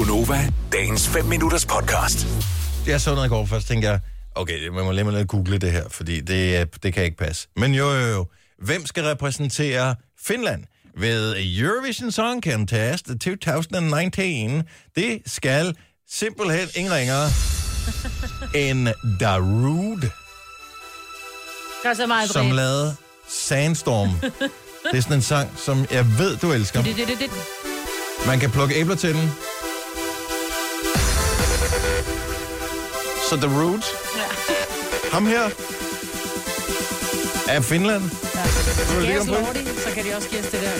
Gunova, dagens 5 minutters podcast. Jeg så noget i går, først tænkte jeg, okay, man må lige lidt google det her, fordi det, det kan ikke passe. Men jo, jo, jo. Hvem skal repræsentere Finland ved Eurovision Song Contest 2019? Det skal simpelthen ingen ringere end Darude, Der så meget som lavede Sandstorm. Det er sådan en sang, som jeg ved, du elsker. Man kan plukke æbler til den. Så The Root. Ham her. Er Finland. Om slå på? det, så kan de også give os det der.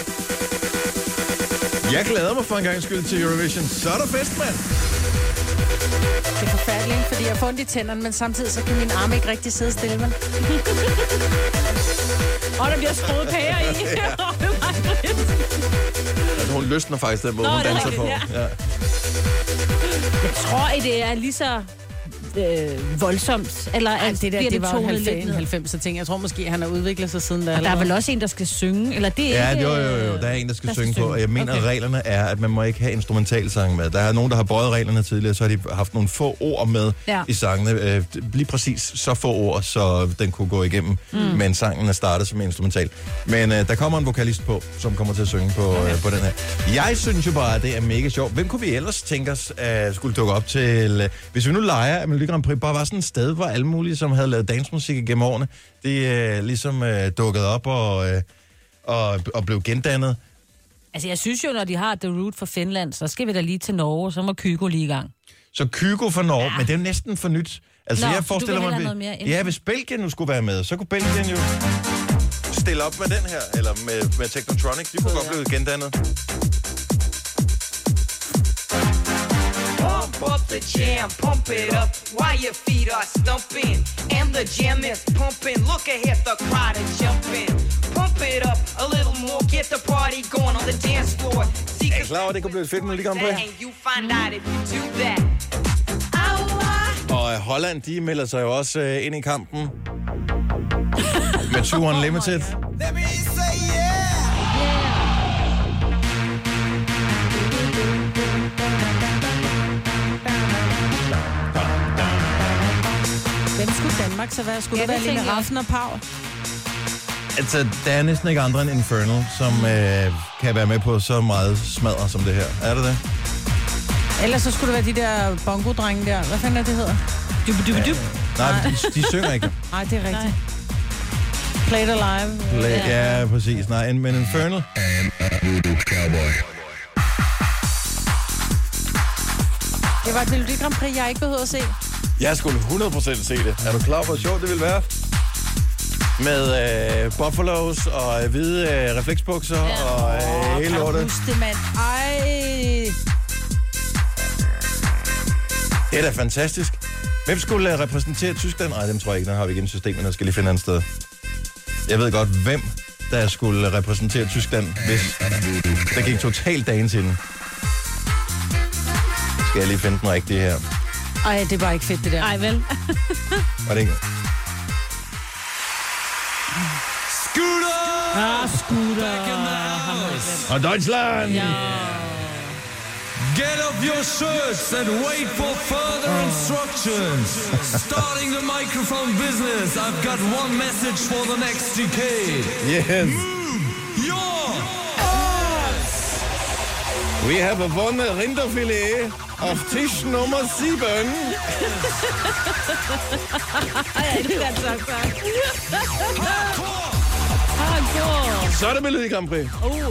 Jeg glæder mig for en gang skyld til Eurovision. Så er der fest, mand. Det er forfærdeligt, fordi jeg får ondt i tænderne, men samtidig så kan min arme ikke rigtig sidde stille, men Og der bliver skruet pærer i. Altså, hun løsner faktisk den måde, Nå, hun er danser på. rigtigt, Ja. Jeg tror, I det er lige så øh, voldsomt. Eller Ej, altså, det der, bliver det var jo tonet 90, lidt ned? 90 ting. Jeg tror måske, han har udviklet sig siden da. Og der er vel også en, der skal synge, eller det er Ja, ikke... jo, jo, jo. Der er en, der skal der skal synge på, og jeg mener, Okay. at reglerne er, at man må ikke have instrumentalsang med. Der er nogen, der har bøjet reglerne tidligere, så har de haft nogle få ord med Ja. i sangene. Øh, lige præcis så få ord, så den kunne gå igennem, mm. men sangen er startet som instrumental. Men øh, der kommer en vokalist på, som kommer til at synge på, øh, på den her. Jeg synes jo bare, at det er mega sjovt. Hvem kunne vi ellers tænke os at skulle dukke op til... Øh, hvis vi nu leger, at Melodi Grand Prix bare var sådan et sted, hvor alle mulige, som havde lavet dansmusik igennem årene, de øh, ligesom øh, dukkede op og... Øh, og, og blev gendannet. Altså, jeg synes jo, når de har The Root for Finland, så skal vi da lige til Norge, så må Kygo lige i gang. Så Kygo for Norge, ja. men det er jo næsten for nyt. Altså, Nå, jeg forestiller mig, noget mere ja, hvis Belgien nu skulle være med, så kunne Belgien jo stille op med den her, eller med, med Technotronic. De kunne godt blive gendannet. The jam, pump it up while your feet are stumping. And the jam is pumping. Look ahead, the crowd is jumping. Pump it up a little more, get the party going on the dance floor. See, Er klar over, det kunne blive et fedt Melodi Grand Prix? and you find out if you do that. Oh, Og øh, Holland, de melder sig jo også øh, ind i kampen. med Two Unlimited. let skulle Danmark så være? Skulle Ja, ja, det det være Lene. Raffen og Pau? Altså, der er næsten ikke andre end Infernal, som øh, kan være med på så meget smadre som det her. Er det det? Ellers så skulle det være de der bongo-drenge der. Hvad fanden er det hedder? Dup, dup, dup. Nej, de, de synger ikke. Nej, det er rigtigt. Play it alive. Play, ja, præcis. Nej, men Infernal. Det var et Melodi Grand Prix, jeg ikke behøvede at se. Jeg skulle 100% se det. Er du klar, hvor sjovt det ville være? Med øh, buffalos og øh, hvide øh, refleksbukser ja. og øh, hele Kan lortet. huske det, mand? Ej. Det er da fantastisk. Hvem skulle øh, repræsentere Tyskland? Nej, dem tror jeg ikke. Den har vi ikke i systemet. Den skal lige finde et andet sted. Jeg ved godt, hvem der skulle repræsentere Tyskland, hvis der gik totalt dagen til den. Skal jeg lige finde den rigtige her. Ej, det var ikke fedt, det der. Ej, vel? Var det ikke? Ah, scooter. Og Deutschland! Ja. Get up your shirts and wait for further instructions. Starting the microphone business, I've got one message for the next decade. Yes. Move Your ass! We have won a Rinderfilet auf Tisch Nummer 7. Ej, det er så er det Melodi Grand Prix. Uh, uh, uh.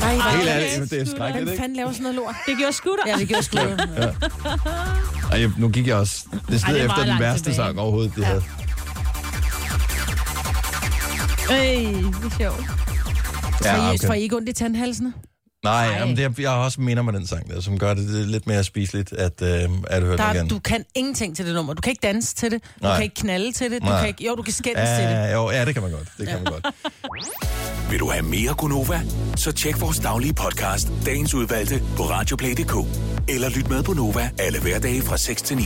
Nej, hvor Helt ærligt, det er skrækkeligt, Hvem ikke? fanden laver sådan noget lort? Det gjorde skutter. Ja, det gjorde sklæde. Ej, jeg- nu gik jeg også det Ej, sted det er efter meget den langt værste tilbage. sang overhovedet, de havde. Ej, det er sjovt. Ja, Ja, okay. Får I okay. ikke ondt i tandhalsene? Nej, Ej. jamen, det, er- jeg har også minder med den sang der, som gør det, det lidt mere spiseligt, at, øh, at høre Der, den igen. du kan ingenting til det nummer. Du kan ikke danse til det. Du Nej. kan ikke knalde til det. Du Nej. kan ikke, jo, du kan skændes til det. Ja, jo, ja, det kan man godt. Det kan man godt. Vil du have mere Gunova? Så tjek vores daglige podcast, dagens udvalgte, på radioplay.dk. Eller lyt med på Nova alle hverdage fra 6 til 9.